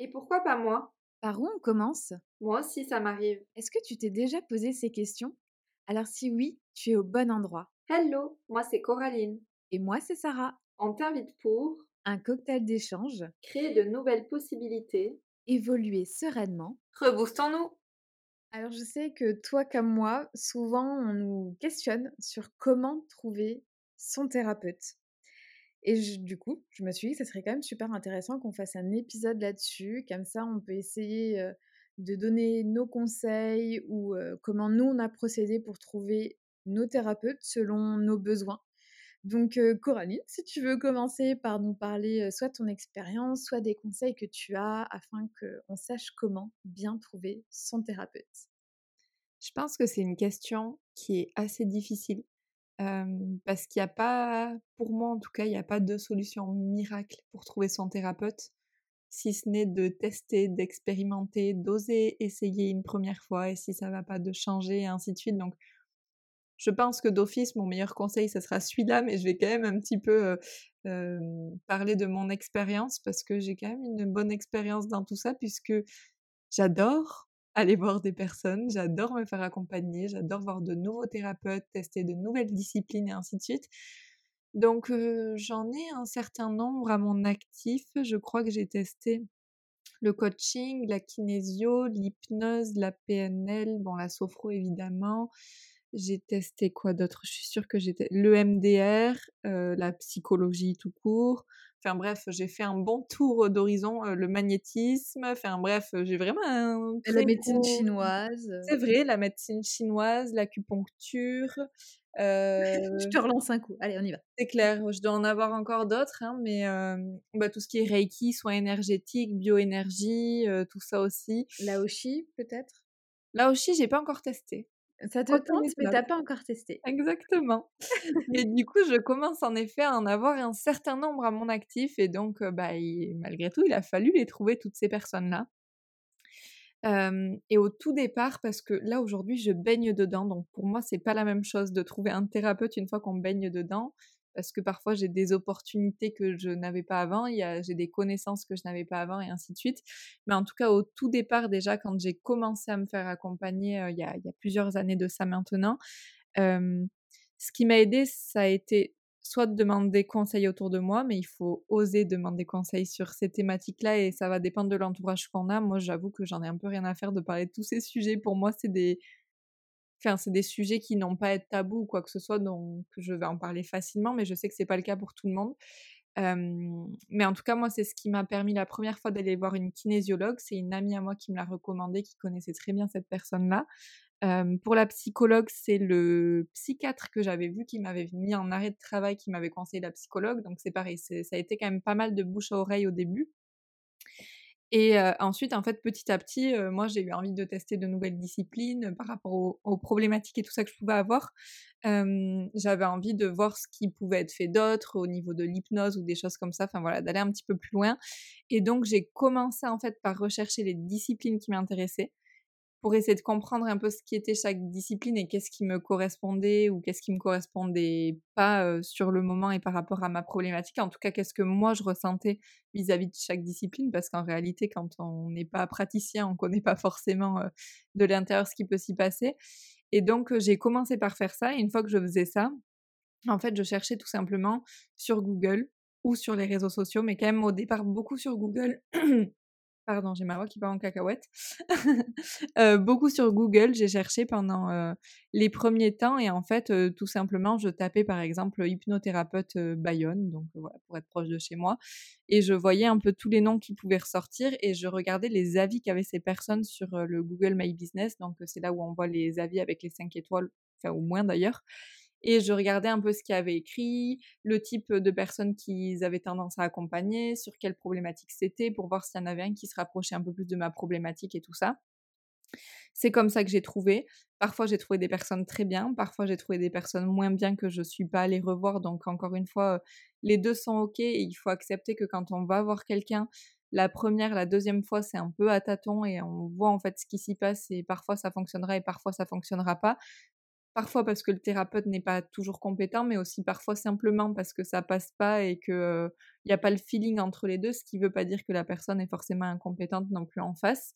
Et pourquoi pas moi? Par où on commence? Moi aussi, ça m'arrive. Est-ce que tu t'es déjà posé ces questions? Alors si oui, tu es au bon endroit. Hello, moi c'est Coraline. Et moi, c'est Sarah. On t'invite pour Un cocktail d'échange, créer de nouvelles possibilités. évoluer sereinement. Reboostons-nous Alors je sais que toi comme moi, souvent on nous questionne sur comment trouver son thérapeute. Et du coup, je me suis dit que ça serait quand même super intéressant qu'on fasse un épisode là-dessus. Comme ça, on peut essayer de donner nos conseils ou comment nous on a procédé pour trouver nos thérapeutes selon nos besoins. Donc, Coraline, si tu veux commencer par nous parler soit de ton expérience, soit des conseils que tu as afin qu'on sache comment bien trouver son thérapeute. Je pense que c'est une question qui est assez difficile parce qu'il n'y a pas, pour moi en tout cas, il n'y a pas de solution miracle pour trouver son thérapeute, si ce n'est de tester, d'expérimenter, d'oser essayer une première fois et si ça va pas, de changer et ainsi de suite. Donc, je pense que d'office, mon meilleur conseil, ce sera celui-là, mais je vais quand même un petit peu parler de mon expérience parce que j'ai quand même une bonne expérience dans tout ça puisque j'adore aller voir des personnes, j'adore me faire accompagner, j'adore voir de nouveaux thérapeutes, tester de nouvelles disciplines et ainsi de suite. Donc j'en ai un certain nombre à mon actif. Je crois que j'ai testé le coaching, la kinésio, l'hypnose, la PNL, bon la sophro évidemment. J'ai testé quoi d'autre? Je suis sûre que j'ai testé le MDR, la psychologie tout court. Enfin bref, j'ai fait un bon tour d'horizon, le magnétisme. Enfin bref, j'ai vraiment un La médecine gros- chinoise. C'est vrai, la médecine chinoise, l'acupuncture. euh, Je te relance un coup. Allez, on y va. c'est clair, je dois en avoir encore d'autres, hein, mais euh, bah, tout ce qui est Reiki, soins énergétiques, bioénergie, euh, tout ça aussi. Laoshi, peut-être? Là aussi, j'ai pas encore testé. Ça te tente, mais t'as pas encore testé. Exactement. mais du coup, je commence en effet à en avoir un certain nombre à mon actif, et donc, bah, il- malgré tout, il a fallu les trouver, toutes ces personnes-là. Euh, et au tout départ, parce que là aujourd'hui je baigne dedans, donc pour moi c'est pas la même chose de trouver un thérapeute une fois qu'on baigne dedans, parce que parfois j'ai des opportunités que je n'avais pas avant, j'ai des connaissances que je n'avais pas avant et ainsi de suite. Mais en tout cas au tout départ déjà quand j'ai commencé à me faire accompagner euh, il, y a, plusieurs années de ça maintenant, ce qui m'a aidé ça a été soit de demander conseil autour de moi, mais il faut oser demander conseil sur ces thématiques-là et ça va dépendre de l'entourage qu'on a. Moi, j'avoue que j'en ai un peu rien à faire de parler de tous ces sujets. Pour moi, c'est des, enfin, c'est des sujets qui n'ont pas à être tabous ou quoi que ce soit, donc je vais en parler facilement, mais je sais que c'est pas le cas pour tout le monde. Mais en tout cas, moi, c'est ce qui m'a permis la première fois d'aller voir une kinésiologue. C'est une amie à moi qui me l'a recommandé, qui connaissait très bien cette personne-là. Pour la psychologue, c'est le psychiatre que j'avais vu qui m'avait mis en arrêt de travail, qui m'avait conseillé la psychologue. Donc c'est pareil, ça a été quand même pas mal de bouche à oreille au début. Et euh, ensuite, en fait, petit à petit, euh, moi, j'ai eu envie de tester de nouvelles disciplines par rapport aux, aux problématiques et tout ça que je pouvais avoir. Euh, J'avais envie de voir ce qui pouvait être fait d'autre au niveau de l'hypnose ou des choses comme ça. Enfin voilà, d'aller un petit peu plus loin. Et donc, j'ai commencé en fait par rechercher les disciplines qui m'intéressaient pour essayer de comprendre un peu ce qui était chaque discipline et qu'est-ce qui me correspondait ou qu'est-ce qui me correspondait pas euh, sur le moment et par rapport à ma problématique. En tout cas, qu'est-ce que moi je ressentais vis-à-vis de chaque discipline, parce qu'en réalité, quand on n'est pas praticien, on connaît pas forcément euh, de l'intérieur ce qui peut s'y passer. Et donc, euh, j'ai commencé par faire ça. Et une fois que je faisais ça, en fait, je cherchais tout simplement sur Google ou sur les réseaux sociaux, mais quand même au départ beaucoup sur Google. Pardon, j'ai ma voix qui part en cacahuète. Euh, beaucoup sur Google, j'ai cherché pendant euh, les premiers temps et en fait, euh, tout simplement, je tapais par exemple hypnothérapeute Bayonne, donc pour être proche de chez moi, et je voyais un peu tous les noms qui pouvaient ressortir et je regardais les avis qu'avaient ces personnes sur le Google My Business, donc c'est là où on voit les avis avec les 5 étoiles, enfin ou moins d'ailleurs. Et je regardais un peu ce qu'il y avait écrit, le type de personnes qu'ils avaient tendance à accompagner, sur quelle problématique c'était, pour voir s'il y en avait un qui se rapprochait un peu plus de ma problématique et tout ça. C'est comme ça que j'ai trouvé. Parfois, j'ai trouvé des personnes très bien, parfois, j'ai trouvé des personnes moins bien que je suis pas allée revoir. Donc, encore une fois, les deux sont OK et il faut accepter que quand on va voir quelqu'un, la première, la deuxième fois, c'est un peu à tâtons et on voit en fait ce qui s'y passe et parfois ça fonctionnera et parfois ça fonctionnera pas. Parfois parce que le thérapeute n'est pas toujours compétent, mais aussi parfois simplement parce que ça passe pas et que euh, il n'y a pas le feeling entre les deux, ce qui ne veut pas dire que la personne est forcément incompétente non plus en face.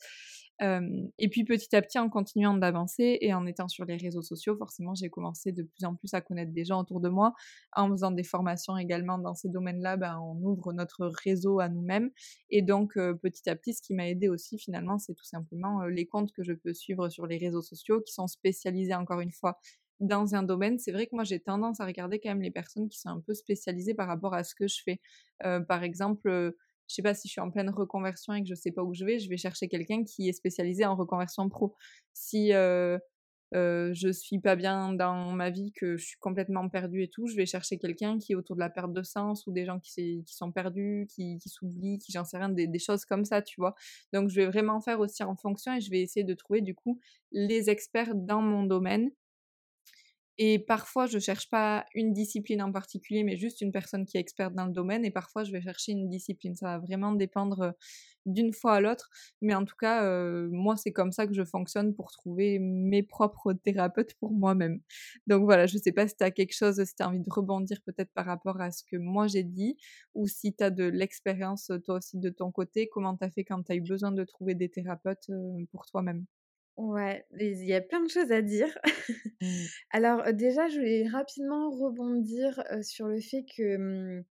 Et puis petit à petit, en continuant d'avancer et en étant sur les réseaux sociaux, forcément, j'ai commencé de plus en plus à connaître des gens autour de moi. En faisant des formations également dans ces domaines-là, ben, on ouvre notre réseau à nous-mêmes. Et donc, petit à petit, ce qui m'a aidé aussi, finalement, c'est tout simplement les comptes que je peux suivre sur les réseaux sociaux qui sont spécialisés, encore une fois, dans un domaine, c'est vrai que moi j'ai tendance à regarder quand même les personnes qui sont un peu spécialisées par rapport à ce que je fais. par exemple, je sais pas si je suis en pleine reconversion et que je sais pas où je vais, je vais chercher quelqu'un qui est spécialisé en reconversion pro. Si euh, je suis pas bien dans ma vie, que je suis complètement perdue et tout, je vais chercher quelqu'un qui est autour de la perte de sens ou des gens qui, sont perdus, qui, qui s'oublient, qui j'en sais rien, des, des, choses comme ça, tu vois. Donc je vais vraiment faire aussi en fonction et je vais essayer de trouver du coup les experts dans mon domaine et parfois, je cherche pas une discipline en particulier, mais juste une personne qui est experte dans le domaine. Et parfois, je vais chercher une discipline. Ça va vraiment dépendre d'une fois à l'autre. Mais en tout cas, moi, c'est comme ça que je fonctionne pour trouver mes propres thérapeutes pour moi-même. Donc voilà, je sais pas si tu as quelque chose, si tu as envie de rebondir peut-être par rapport à ce que moi j'ai dit, ou si tu as de l'expérience toi aussi de ton côté, comment tu as fait quand tu as eu besoin de trouver des thérapeutes pour toi-même? Ouais, il y a plein de choses à dire. Mmh. Alors déjà, je voulais rapidement rebondir sur le fait que mmh,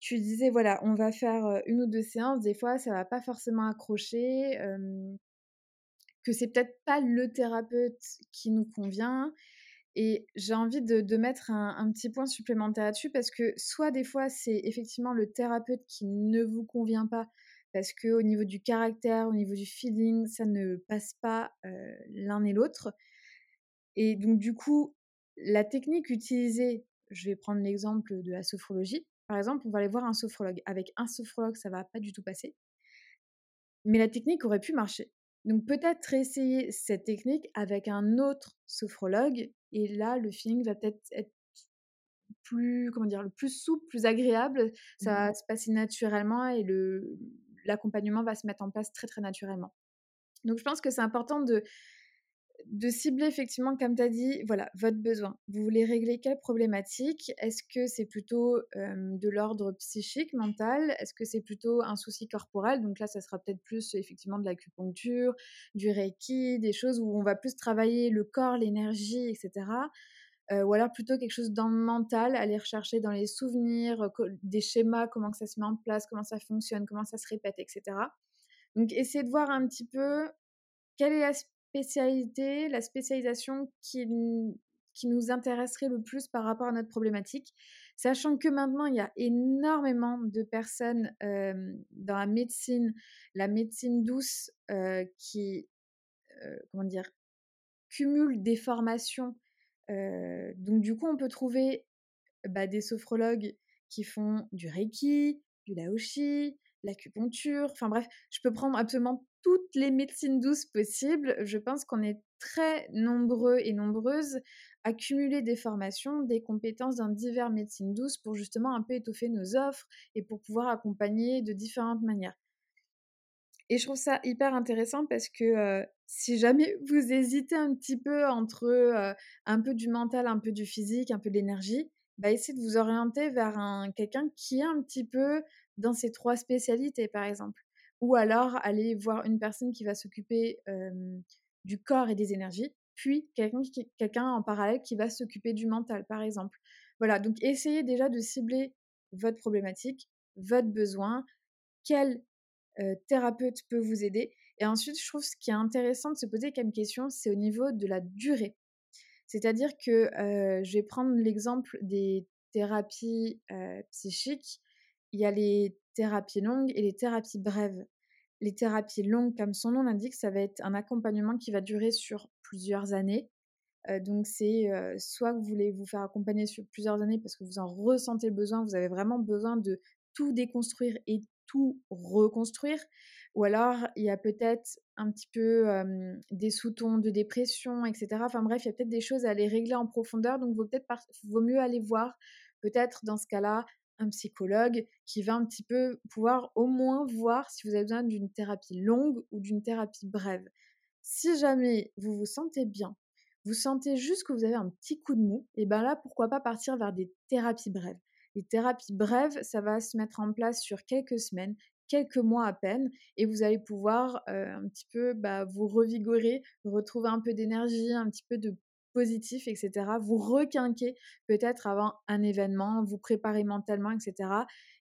tu disais, voilà, on va faire une ou deux séances, des fois ça va pas forcément accrocher, que c'est peut-être pas le thérapeute qui nous convient. Et j'ai envie de, mettre un, un, petit point supplémentaire là-dessus parce que soit des fois c'est effectivement le thérapeute qui ne vous convient pas parce que au niveau du caractère, au niveau du feeling, ça ne passe pas l'un et l'autre. Et donc du coup, la technique utilisée, je vais prendre l'exemple de la sophrologie. Par exemple, on va aller voir un sophrologue. Avec un sophrologue, ça va pas du tout passer. Mais la technique aurait pu marcher. Donc peut-être essayer cette technique avec un autre sophrologue et là le feeling va peut-être être plus comment dire le plus souple, plus agréable, ça va mmh se passer naturellement et le l'accompagnement va se mettre en place très très naturellement. Donc je pense que c'est important de, cibler effectivement, comme tu as dit, voilà, votre besoin. Vous voulez régler quelle problématique? Est-ce que c'est plutôt de l'ordre psychique, mental? Est-ce que c'est plutôt un souci corporel? Donc là, ça sera peut-être plus effectivement de l'acupuncture, du reiki, des choses où on va plus travailler le corps, l'énergie, etc ou alors plutôt quelque chose dans le mental, aller rechercher dans les souvenirs, des schémas, comment que ça se met en place, comment ça fonctionne, comment ça se répète, etc. Donc essayez de voir un petit peu quelle est la spécialité, la spécialisation qui, qui nous intéresserait le plus par rapport à notre problématique, sachant que maintenant il y a énormément de personnes dans la médecine, la médecine douce, qui, comment dire, cumulent des formations donc du coup, on peut trouver bah, des sophrologues qui font du reiki, du laoshi, l'acupuncture, enfin bref, je peux prendre absolument toutes les médecines douces possibles. Je pense qu'on est très nombreux et nombreuses à cumuler des formations, des compétences dans diverses médecines douces pour justement un peu étoffer nos offres et pour pouvoir accompagner de différentes manières. Et je trouve ça hyper intéressant parce que si jamais vous hésitez un petit peu entre un peu du mental, un peu du physique, un peu d'énergie, bah, essayez de vous orienter vers un, quelqu'un qui est un petit peu dans ces trois spécialités, par exemple. Ou alors aller voir une personne qui va s'occuper du corps et des énergies, puis quelqu'un quelqu'un en parallèle qui va s'occuper du mental, par exemple. Voilà, donc essayez déjà de cibler votre problématique, votre besoin, quel thérapeute peut vous aider. Et ensuite, je trouve ce qui est intéressant de se poser comme question, c'est au niveau de la durée. C'est-à-dire que je vais prendre l'exemple des thérapies psychiques. Il y a les thérapies longues et les thérapies brèves. Les thérapies longues, comme son nom l'indique, ça va être un accompagnement qui va durer sur plusieurs années. donc c'est soit vous voulez vous faire accompagner sur plusieurs années parce que vous en ressentez le besoin, vous avez vraiment besoin de tout déconstruire et tout reconstruire. Ou alors, il y a peut-être un petit peu des sous-tons de dépression, etc. Enfin bref, il y a peut-être des choses à aller régler en profondeur. Donc, vaut peut-être vaut mieux aller voir, peut-être dans ce cas-là, un psychologue qui va un petit peu pouvoir au moins voir si vous avez besoin d'une thérapie longue ou d'une thérapie brève. Si jamais vous vous sentez bien, vous sentez juste que vous avez un petit coup de mou, et bien là, pourquoi pas partir vers des thérapies brèves. Les thérapies brèves, ça va se mettre en place sur quelques semaines, quelques mois à peine, et vous allez pouvoir un petit peu bah, vous revigorer, retrouver un peu d'énergie, un petit peu de positif, etc. Vous requinquer peut-être avant un événement, vous préparer mentalement, etc.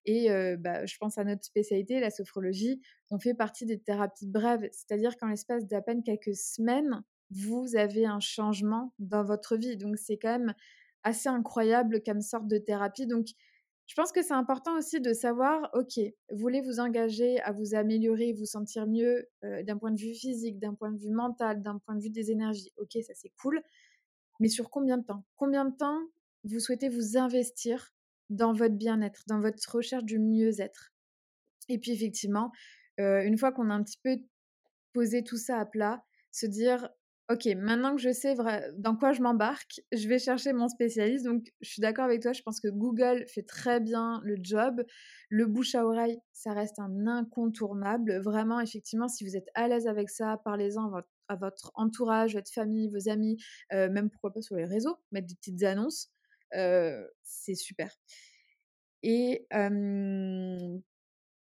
Et bah, je pense à notre spécialité, la sophrologie, on fait partie des thérapies brèves, c'est-à-dire qu'en l'espace d'à peine quelques semaines, vous avez un changement dans votre vie. Donc c'est quand même assez incroyable comme sorte de thérapie. Donc je pense que c'est important aussi de savoir, ok, vous voulez vous engager à vous améliorer, vous sentir mieux d'un point de vue physique, d'un point de vue mental, d'un point de vue des énergies. Ok, ça c'est cool. Mais sur combien de temps? Combien de temps vous souhaitez vous investir dans votre bien-être, dans votre recherche du mieux-être? Et puis effectivement, une fois qu'on a un petit peu posé tout ça à plat, se dire Ok, maintenant que je sais dans quoi je m'embarque, je vais chercher mon spécialiste. Donc, je suis d'accord avec toi, je pense que Google fait très bien le job. Le bouche à oreille, ça reste un incontournable. Vraiment, effectivement, si vous êtes à l'aise avec ça, parlez-en à votre, entourage, votre famille, vos amis, euh, même pourquoi pas sur les réseaux, mettre des petites annonces. Euh, c'est super. Et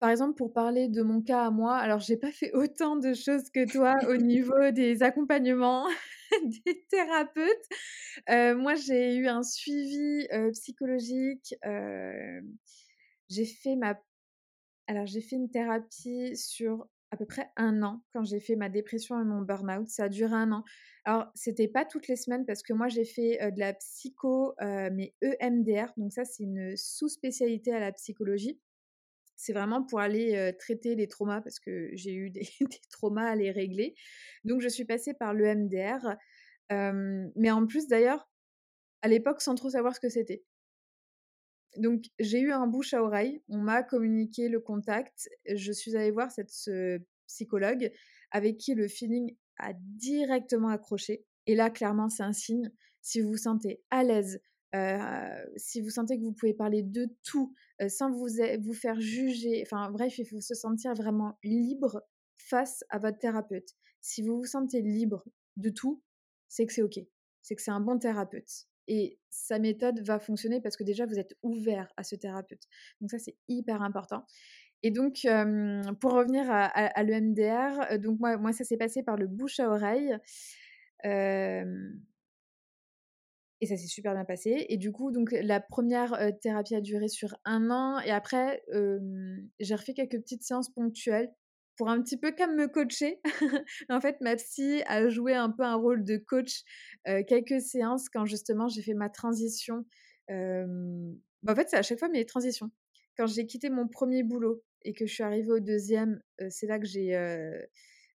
par exemple, pour parler de mon cas à moi, alors j'ai pas fait autant de choses que toi au niveau des accompagnements des thérapeutes. Euh, moi, j'ai eu un suivi psychologique. j'ai fait ma, alors j'ai fait une thérapie sur à peu près un an quand j'ai fait ma dépression et mon burn-out. Ça a duré un an. Alors, c'était pas toutes les semaines parce que moi, j'ai fait de la psycho, mais EMDR. Donc, ça, c'est une sous-spécialité à la psychologie c'est vraiment pour aller traiter les traumas parce que j'ai eu des, traumas à les régler. Donc je suis passée par le MDR, mais en plus d'ailleurs, à l'époque sans trop savoir ce que c'était. Donc j'ai eu un bouche à oreille, on m'a communiqué le contact, je suis allée voir cette psychologue avec qui le feeling a directement accroché. Et là, clairement, c'est un signe. Si vous vous sentez à l'aise, si vous sentez que vous pouvez parler de tout sans vous, vous faire juger, enfin bref, il faut se sentir vraiment libre face à votre thérapeute. Si vous vous sentez libre de tout, c'est que c'est OK, c'est que c'est un bon thérapeute. Et sa méthode va fonctionner parce que déjà, vous êtes ouvert à ce thérapeute. Donc ça, c'est hyper important. Et donc, pour revenir à, l'EMDR, donc moi, moi, ça s'est passé par le bouche à oreille. Et ça s'est super bien passé. Et du coup, donc la première thérapie a duré sur un an. Et après, j'ai refait quelques petites séances ponctuelles pour un petit peu comme me coacher. en fait, ma psy a joué un peu un rôle de coach quelques séances quand justement j'ai fait ma transition. Bah, en fait, c'est à chaque fois mes transitions. Quand j'ai quitté mon premier boulot et que je suis arrivée au deuxième, c'est là que j'ai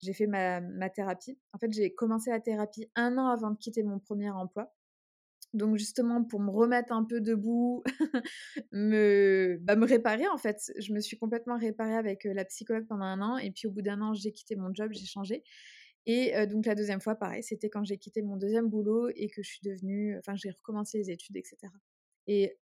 j'ai fait ma, ma, thérapie. En fait, j'ai commencé la thérapie un an avant de quitter mon premier emploi. Donc justement, pour me remettre un peu debout, me, bah, me réparer en fait. Je me suis complètement réparée avec la psychologue pendant un an. Et puis au bout d'un an, j'ai quitté mon job, j'ai changé. Et donc la deuxième fois, pareil, c'était quand j'ai quitté mon deuxième boulot et que je suis devenue, enfin j'ai recommencé les études, etc. Et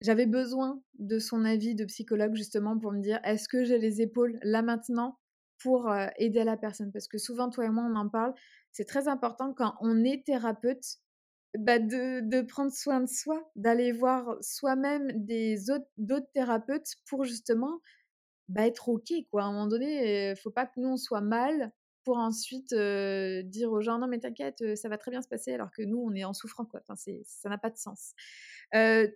j'avais besoin de son avis de psychologue justement pour me dire est-ce que j'ai les épaules là maintenant pour aider la personne? Parce que souvent, toi et moi, on en parle. C'est très important quand on est thérapeute bah, de, prendre soin de soi, d'aller voir soi-même des autres, d'autres thérapeutes pour justement bah, être OK. Quoi. À un moment donné, il faut pas que nous, on soit mal pour ensuite dire aux gens non mais t'inquiète, ça va très bien se passer alors que nous, on est en souffrant. Quoi. Enfin, c'est, ça n'a pas de sens. je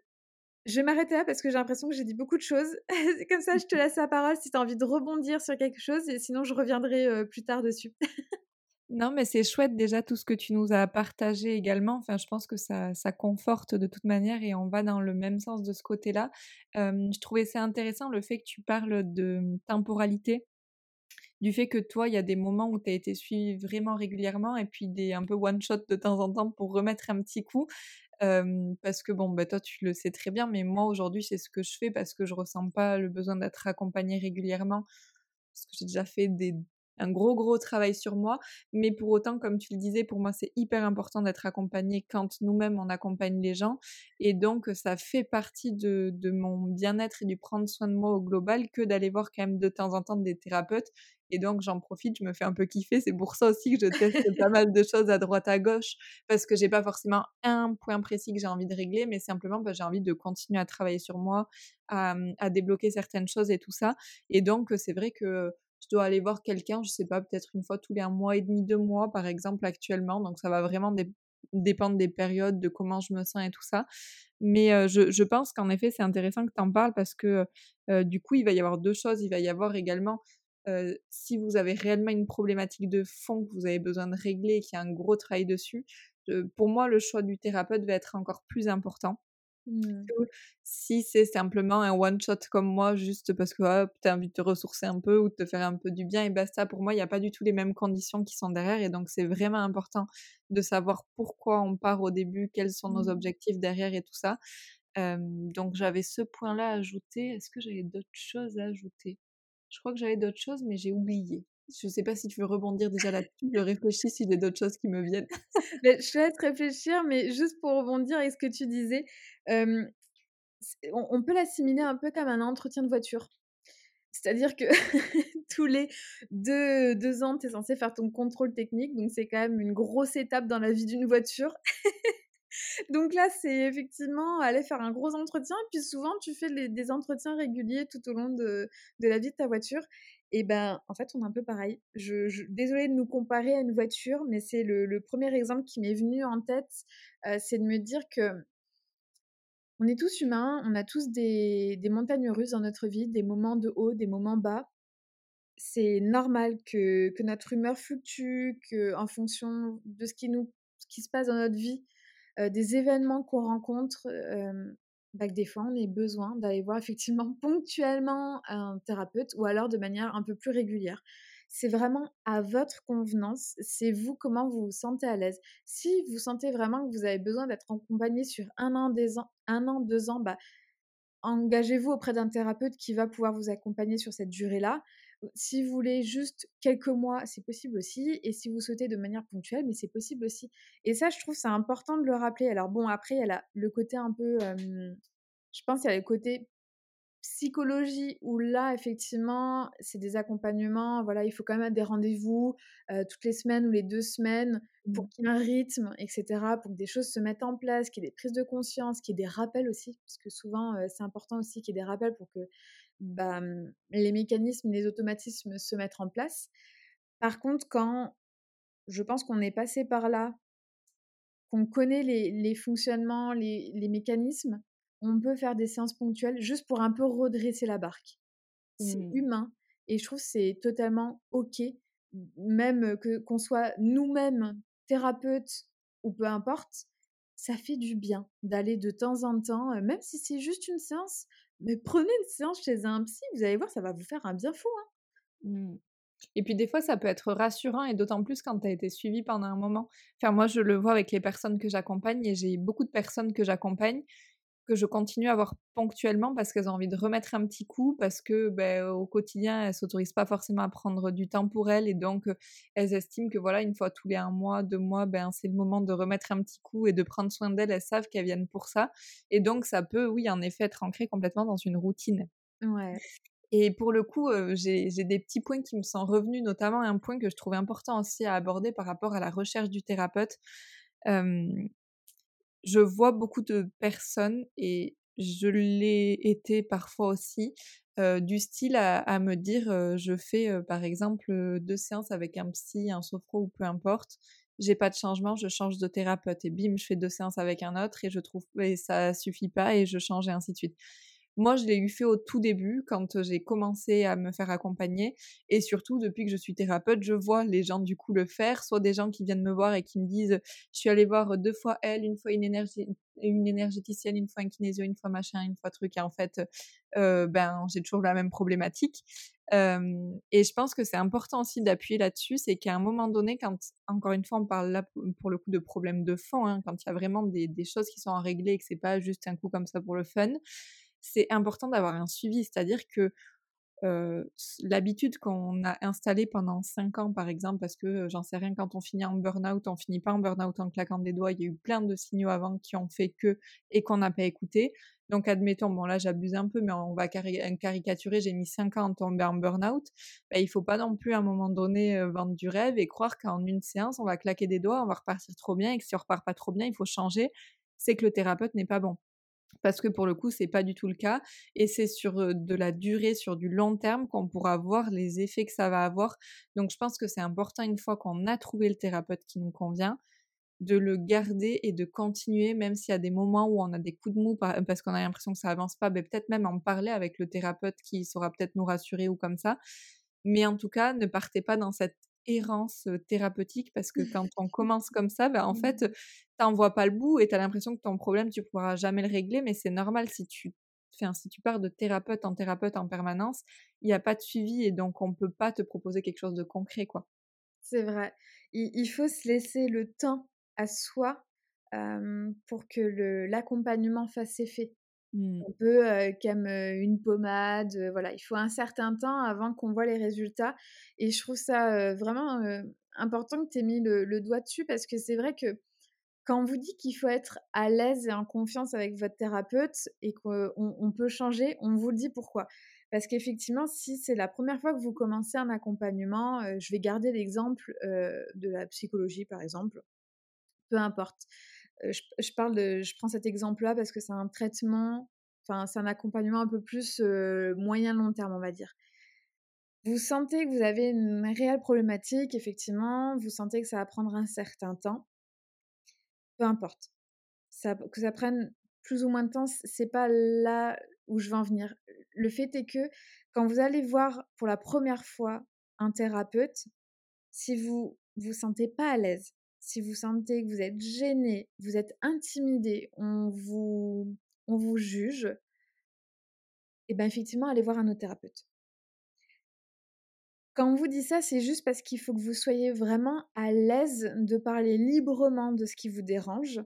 vais m'arrêter là parce que j'ai l'impression que j'ai dit beaucoup de choses. comme ça, je te laisse la parole si tu as envie de rebondir sur quelque chose et sinon je reviendrai plus tard dessus. Non, mais c'est chouette déjà tout ce que tu nous as partagé également. Enfin, je pense que ça, ça conforte de toute manière et on va dans le même sens de ce côté-là. je trouvais ça intéressant le fait que tu parles de mmh, temporalité, du fait que toi, il y a des moments où tu as été suivi vraiment régulièrement et puis des un peu one-shot de temps en temps pour remettre un petit coup. parce que bon, bah, toi, tu le sais très bien, mais moi, aujourd'hui, c'est ce que je fais parce que je ressens pas le besoin d'être accompagnée régulièrement. Parce que j'ai déjà fait des un gros gros travail sur moi. Mais pour autant, comme tu le disais, pour moi c'est hyper important d'être accompagné quand nous-mêmes on accompagne les gens. Et donc ça fait partie de, de mon bien-être et du prendre soin de moi au global que d'aller voir quand même de temps en temps des thérapeutes et donc, j'en profite, je me fais un peu kiffer. C'est pour ça aussi que je teste pas mal de choses à droite, à gauche, parce que j'ai pas forcément un point précis que j'ai envie de régler, mais simplement, bah, j'ai envie de continuer à travailler sur moi, à, à, débloquer certaines choses et tout ça. Et donc, c'est vrai que je dois aller voir quelqu'un, je sais pas, peut-être une fois tous les un mois et demi, deux mois, par exemple, actuellement. Donc, ça va vraiment dépendre des périodes, de comment je me sens et tout ça. Mais je, je, pense qu'en effet, c'est intéressant que tu en parles parce que du coup, il va y avoir deux choses. Il va y avoir également si vous avez réellement une problématique de fond que vous avez besoin de régler et qu'il y a un gros travail dessus, pour moi, le choix du thérapeute va être encore plus important. Mmh. si c'est simplement un one shot comme moi, juste parce que tu as envie de te ressourcer un peu ou de te faire un peu du bien, et basta, pour moi, il n'y a pas du tout les mêmes conditions qui sont derrière. Et donc, c'est vraiment important de savoir pourquoi on part au début, quels sont nos mmh. objectifs derrière et tout ça. donc, j'avais ce point-là à ajouter. Est-ce que j'avais d'autres choses à ajouter? Je crois que j'avais d'autres choses, mais j'ai oublié. Je ne sais pas si tu veux rebondir déjà là-dessus. Je réfléchis s'il y a d'autres choses qui me viennent. je te laisse réfléchir, mais juste pour rebondir avec ce que tu disais, on, peut l'assimiler un peu comme un entretien de voiture. C'est-à-dire que tous les deux, deux ans, tu es censé faire ton contrôle technique. Donc, c'est quand même une grosse étape dans la vie d'une voiture. Donc là, c'est effectivement aller faire un gros entretien. Et puis souvent, tu fais des entretiens réguliers tout au long de, la vie de ta voiture. Et ben, en fait, on est un peu pareil. Je, désolée de nous comparer à une voiture, mais c'est le, premier exemple qui m'est venu en tête. Euh, c'est de me dire que on est tous humains, on a tous des, montagnes russes dans notre vie, des moments de haut, des moments bas. C'est normal que, que notre humeur fluctue, qu'en fonction de ce qui, nous, ce qui se passe dans notre vie, des événements qu'on rencontre, bah, que des fois on ait besoin d'aller voir effectivement ponctuellement un thérapeute ou alors de manière un peu plus régulière. C'est vraiment à votre convenance, c'est vous comment vous vous sentez à l'aise. Si vous sentez vraiment que vous avez besoin d'être accompagné sur un an, des un an, deux ans, bah, engagez-vous auprès d'un thérapeute qui va pouvoir vous accompagner sur cette durée-là. Si vous voulez juste quelques mois, c'est possible aussi. Et si vous souhaitez de manière ponctuelle, mais c'est possible aussi. Et ça, je trouve c'est important de le rappeler. Alors bon, après, il y a le côté un peu, je pense qu'il y a le côté psychologie où là, effectivement, c'est des accompagnements. Voilà, il faut quand même avoir des rendez-vous toutes les semaines ou les deux semaines pour mmh. qu'il y ait un rythme, etc., pour que des choses se mettent en place, qu'il y ait des prises de conscience, qu'il y ait des rappels aussi, parce que souvent, c'est important aussi qu'il y ait des rappels pour que bah, les mécanismes, les automatismes se mettent en place. Par contre, quand je pense qu'on est passé par là, qu'on connaît les, fonctionnements, les, mécanismes, on peut faire des séances ponctuelles juste pour un peu redresser la barque. C'est mmh. humain et je trouve c'est totalement ok, même que qu'on soit nous-mêmes thérapeutes ou peu importe, ça fait du bien d'aller de temps en temps, même si c'est juste une séance, mais prenez une séance chez un psy, vous allez voir, ça va vous faire un bien fou. Hein. Mmh. Et puis des fois, ça peut être rassurant, et d'autant plus quand tu as été suivi pendant un moment. Enfin, moi, je le vois avec les personnes que j'accompagne, et j'ai beaucoup de personnes que j'accompagne que je continue à voir ponctuellement parce qu'elles ont envie de remettre un petit coup, parce que ben, au quotidien, elles s'autorisent pas forcément à prendre du temps pour elles et donc elles estiment que voilà, une fois tous les un mois, deux mois, ben, c'est le moment de remettre un petit coup et de prendre soin d'elles. Elles savent qu'elles viennent pour ça. Et donc, ça peut, oui, en effet, être ancré complètement dans une routine. Ouais. Et pour le coup, j'ai des petits points qui me sont revenus, notamment un point que je trouve important aussi à aborder par rapport à la recherche du thérapeute je vois beaucoup de personnes et je l'ai été parfois aussi, du style à, me dire je fais par exemple deux séances avec un psy, un sophro ou peu importe, j'ai pas de changement, je change de thérapeute et bim, je fais deux séances avec un autre et je trouve et ça suffit pas et je change et ainsi de suite. Moi, je l'ai eu fait au tout début, quand j'ai commencé à me faire accompagner. Et surtout, depuis que je suis thérapeute, je vois les gens du coup le faire. Soit des gens qui viennent me voir et qui me disent Je suis allée voir deux fois elle, une fois une, énergéticienne, une fois un kinésio, une fois machin, une fois truc. Et en fait, ben, j'ai toujours la même problématique. et je pense que c'est important aussi d'appuyer là-dessus, c'est qu'à un moment donné, quand, encore une fois, on parle là pour le coup de problèmes de fond, hein, quand il y a vraiment des, des, choses qui sont à régler et que c'est pas juste un coup comme ça pour le fun, c'est important d'avoir un suivi, c'est-à-dire que l'habitude qu'on a installée pendant 5 ans, par exemple, parce que j'en sais rien, quand on finit en burn-out, on finit pas en burn-out en claquant des doigts. Il y a eu plein de signaux avant qui ont fait que et qu'on n'a pas écouté. Donc, admettons, bon là j'abuse un peu, mais on va caricaturer, j'ai mis 5 ans à tomber en burn-out. Bah, il faut pas non plus à un moment donné vendre du rêve et croire qu'en une séance, on va claquer des doigts, on va repartir trop bien et que si on repart pas trop bien, il faut changer. C'est que le thérapeute n'est pas bon parce que pour le coup, c'est pas du tout le cas. Et c'est sur de la durée, sur du long terme, qu'on pourra voir les effets que ça va avoir. Donc, je pense que c'est important, une fois qu'on a trouvé le thérapeute qui nous convient, de le garder et de continuer, même s'il y a des moments où on a des coups de mou parce qu'on a l'impression que ça avance pas, ben peut-être même en parler avec le thérapeute qui saura peut-être nous rassurer ou comme ça. Mais en tout cas, ne partez pas dans cette errance thérapeutique parce que quand on commence comme ça, ben en fait, mmh. t'en vois pas le bout et tu as l'impression que ton problème, tu pourras jamais le régler, mais c'est normal si tu, enfin, si tu pars de thérapeute en thérapeute en permanence, il n'y a pas de suivi et donc on peut pas te proposer quelque chose de concret, quoi. C'est vrai. Il, faut se laisser le temps à soi pour que l'accompagnement fasse effet. Mmh. Un peu comme une pommade, voilà, il faut un certain temps avant qu'on voit les résultats. Et je trouve ça vraiment important que tu aies mis le, doigt dessus parce que c'est vrai que quand on vous dit qu'il faut être à l'aise et en confiance avec votre thérapeute et qu'on on peut changer, on vous le dit pourquoi? Parce qu'effectivement, si c'est la première fois que vous commencez un accompagnement, je vais garder l'exemple de la psychologie par exemple, peu importe je, parle de, je prends cet exemple-là parce que c'est un traitement, enfin, c'est un accompagnement un peu plus moyen-long terme, on va dire. Vous sentez que vous avez une réelle problématique, effectivement, vous sentez que ça va prendre un certain temps, peu importe. Que ça prenne plus ou moins de temps, c'est pas là où je veux en venir. Le fait est que quand vous allez voir pour la première fois un thérapeute, si vous vous sentez pas à l'aise, si vous sentez que vous êtes gêné, vous êtes intimidé, on vous, on vous juge, et eh bien effectivement, allez voir un autre thérapeute. Quand on vous dit ça, c'est juste parce qu'il faut que vous soyez vraiment à l'aise de parler librement de ce qui vous dérange,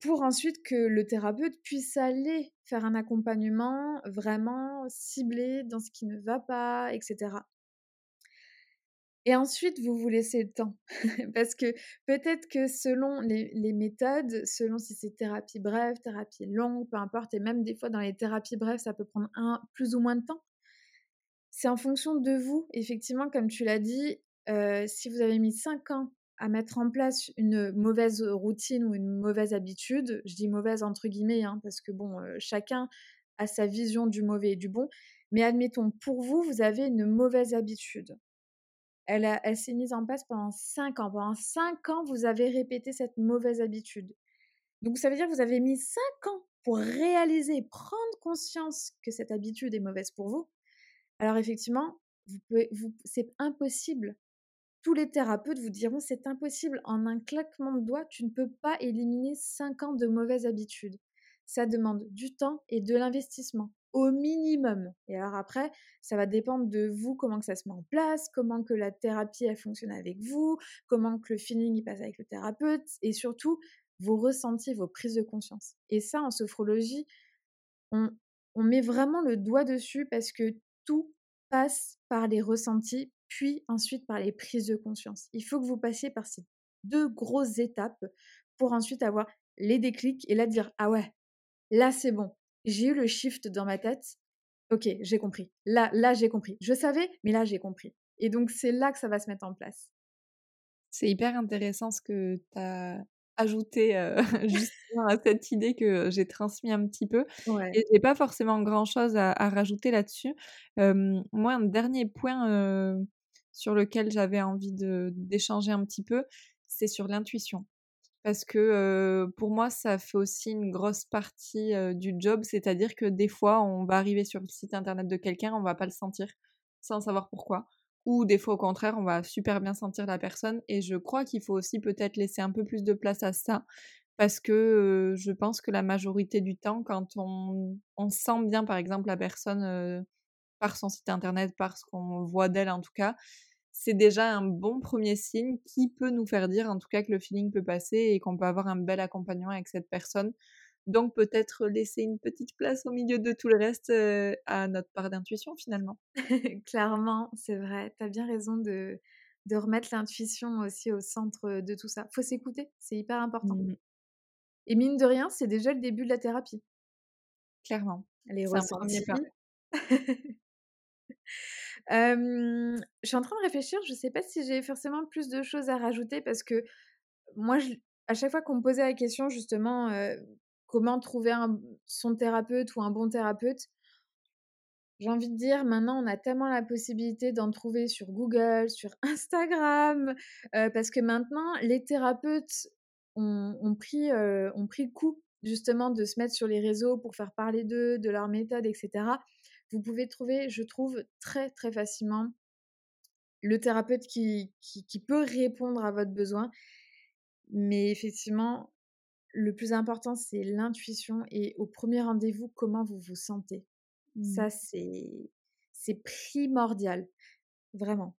pour ensuite que le thérapeute puisse aller faire un accompagnement vraiment ciblé dans ce qui ne va pas, etc. Et ensuite, vous vous laissez le temps. Parce que peut-être que selon les, méthodes, selon si c'est thérapie brève, thérapie longue, peu importe, et même des fois dans les thérapies brèves, ça peut prendre plus ou moins de temps. C'est en fonction de vous. Effectivement, comme tu l'as dit, euh, si vous avez mis 5 ans à mettre en place une mauvaise routine ou une mauvaise habitude, je dis mauvaise entre guillemets, hein, parce que bon, euh, chacun a sa vision du mauvais et du bon, mais admettons, pour vous, vous avez une mauvaise habitude elle, s'est mise en place pendant 5 ans. Pendant 5 ans, vous avez répété cette mauvaise habitude. Donc ça veut dire que vous avez mis 5 ans pour réaliser, prendre conscience que cette habitude est mauvaise pour vous. Alors effectivement, c'est impossible. Tous les thérapeutes vous diront c'est impossible. En un claquement de doigts, tu ne peux pas éliminer 5 ans de mauvaises habitudes. Ça demande du temps et de l'investissement au minimum. Et alors après, ça va dépendre de vous, comment que ça se met en place, comment que la thérapie, elle fonctionne avec vous, comment que le feeling, il passe avec le thérapeute, et surtout, vos ressentis, vos prises de conscience. Et ça, en sophrologie, on, on met vraiment le doigt dessus parce que tout passe par les ressentis, puis ensuite par les prises de conscience. Il faut que vous passiez par ces deux grosses étapes pour ensuite avoir les déclics et là dire ah ouais, là c'est bon, j'ai eu le shift dans ma tête. Ok, j'ai compris. Là, là, j'ai compris. Je savais, mais là, j'ai compris. Et donc, c'est là que ça va se mettre en place. C'est hyper intéressant ce que tu as ajouté euh, justement à cette idée que j'ai transmis un petit peu. Et j'ai pas forcément grand-chose à, rajouter là-dessus. moi, un dernier point sur lequel j'avais envie d'échanger un petit peu, c'est sur l'intuition parce que pour moi, ça fait aussi une grosse partie du job, c'est-à-dire que des fois, on va arriver sur le site internet de quelqu'un, on va pas le sentir sans savoir pourquoi. Ou des fois, au contraire, on va super bien sentir la personne. Et je crois qu'il faut aussi peut-être laisser un peu plus de place à ça, parce que je pense que la majorité du temps, quand on, on sent bien, par exemple, la personne par son site internet, par ce qu'on voit d'elle en tout cas, c'est déjà un bon premier signe qui peut nous faire dire en tout cas que le feeling peut passer et qu'on peut avoir un bel accompagnement avec cette personne. Donc peut-être laisser une petite place au milieu de tout le reste à notre part d'intuition finalement. Clairement, c'est vrai. Tu as bien raison de, de remettre l'intuition aussi au centre de tout ça. Faut s'écouter, c'est hyper important. Mmh. Et mine de rien, c'est déjà le début de la thérapie. Clairement. Les ressentis. je suis en train de réfléchir, je ne sais pas si j'ai forcément plus de choses à rajouter parce que moi, à chaque fois qu'on me posait la question justement comment trouver son thérapeute ou un bon thérapeute, j'ai envie de dire, maintenant, on a tellement la possibilité d'en trouver sur Google, sur Instagram, parce que maintenant, les thérapeutes ont, pris, ont pris le coup justement de se mettre sur les réseaux pour faire parler d'eux, de leur méthode, etc. Vous pouvez trouver, je trouve, très très facilement le thérapeute qui, qui, peut répondre à votre besoin. Mais effectivement, le plus important, c'est l'intuition et au premier rendez-vous, comment vous vous sentez. Ça, mmh. c'est primordial, vraiment.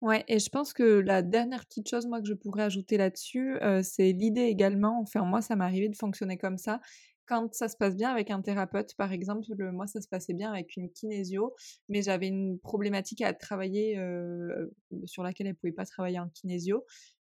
Ouais, et je pense que la dernière petite chose, moi, que je pourrais ajouter là-dessus, c'est l'idée également. Enfin, moi, ça m'est arrivé de fonctionner comme ça. Quand ça se passe bien avec un thérapeute, par exemple, moi, ça se passait bien avec une kinésio, mais j'avais une problématique à travailler sur laquelle elle pouvait pas travailler en kinésio.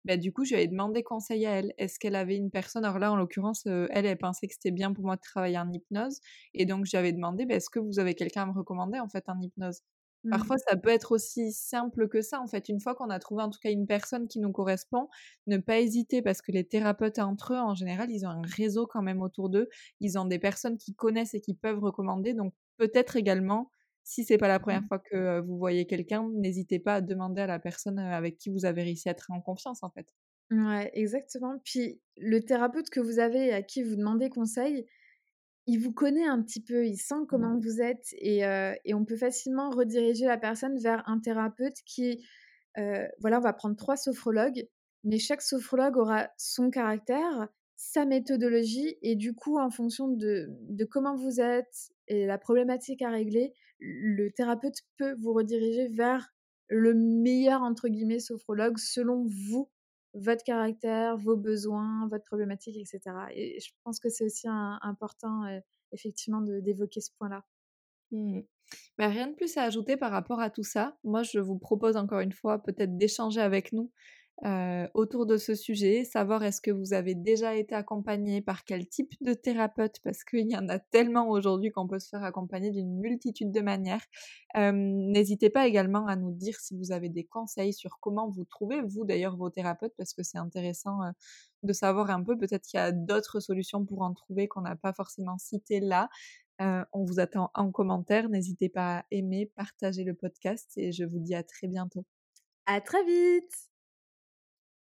Bah, du coup, je lui avais demandé conseil à elle. Est-ce qu'elle avait une personne? Alors là, en l'occurrence, elle, elle pensait que c'était bien pour moi de travailler en hypnose. Et donc, je lui avais demandé, bah, est-ce que vous avez quelqu'un à me recommander, en fait, en hypnose? Parfois, mmh. ça peut être aussi simple que ça, en fait. Une fois qu'on a trouvé, en tout cas, une personne qui nous correspond, ne pas hésiter, parce que les thérapeutes entre eux, en général, ils ont un réseau quand même autour d'eux. Ils ont des personnes qui connaissent et qui peuvent recommander. Donc, peut-être également si c'est pas la première mmh. fois que vous voyez quelqu'un, n'hésitez pas à demander à la personne avec qui vous avez réussi à être en confiance, en fait. Ouais, exactement. Puis le thérapeute que vous avez à qui vous demandez conseil, il vous connaît un petit peu, il sent mmh. comment vous êtes et, et on peut facilement rediriger la personne vers un thérapeute qui, voilà, on va prendre trois sophrologues, mais chaque sophrologue aura son caractère, sa méthodologie et du coup, en fonction de, de comment vous êtes et la problématique à régler, le thérapeute peut vous rediriger vers le meilleur, entre guillemets, sophrologue selon vous, votre caractère, vos besoins, votre problématique, etc. Et je pense que c'est aussi important, effectivement, d'évoquer ce point-là. Mmh. Bah, rien de plus à ajouter par rapport à tout ça. Moi, je vous propose encore une fois peut-être d'échanger avec nous autour de ce sujet, savoir est-ce que vous avez déjà été accompagné par quel type de thérapeute, parce qu'il y en a tellement aujourd'hui qu'on peut se faire accompagner d'une multitude de manières. N'hésitez pas également à nous dire si vous avez des conseils sur comment vous trouvez, vous d'ailleurs, vos thérapeutes, parce que c'est intéressant de savoir un peu, peut-être qu'il y a d'autres solutions pour en trouver qu'on n'a pas forcément citées là. on vous attend en commentaire. N'hésitez pas à aimer, partager le podcast et je vous dis à très bientôt. À très vite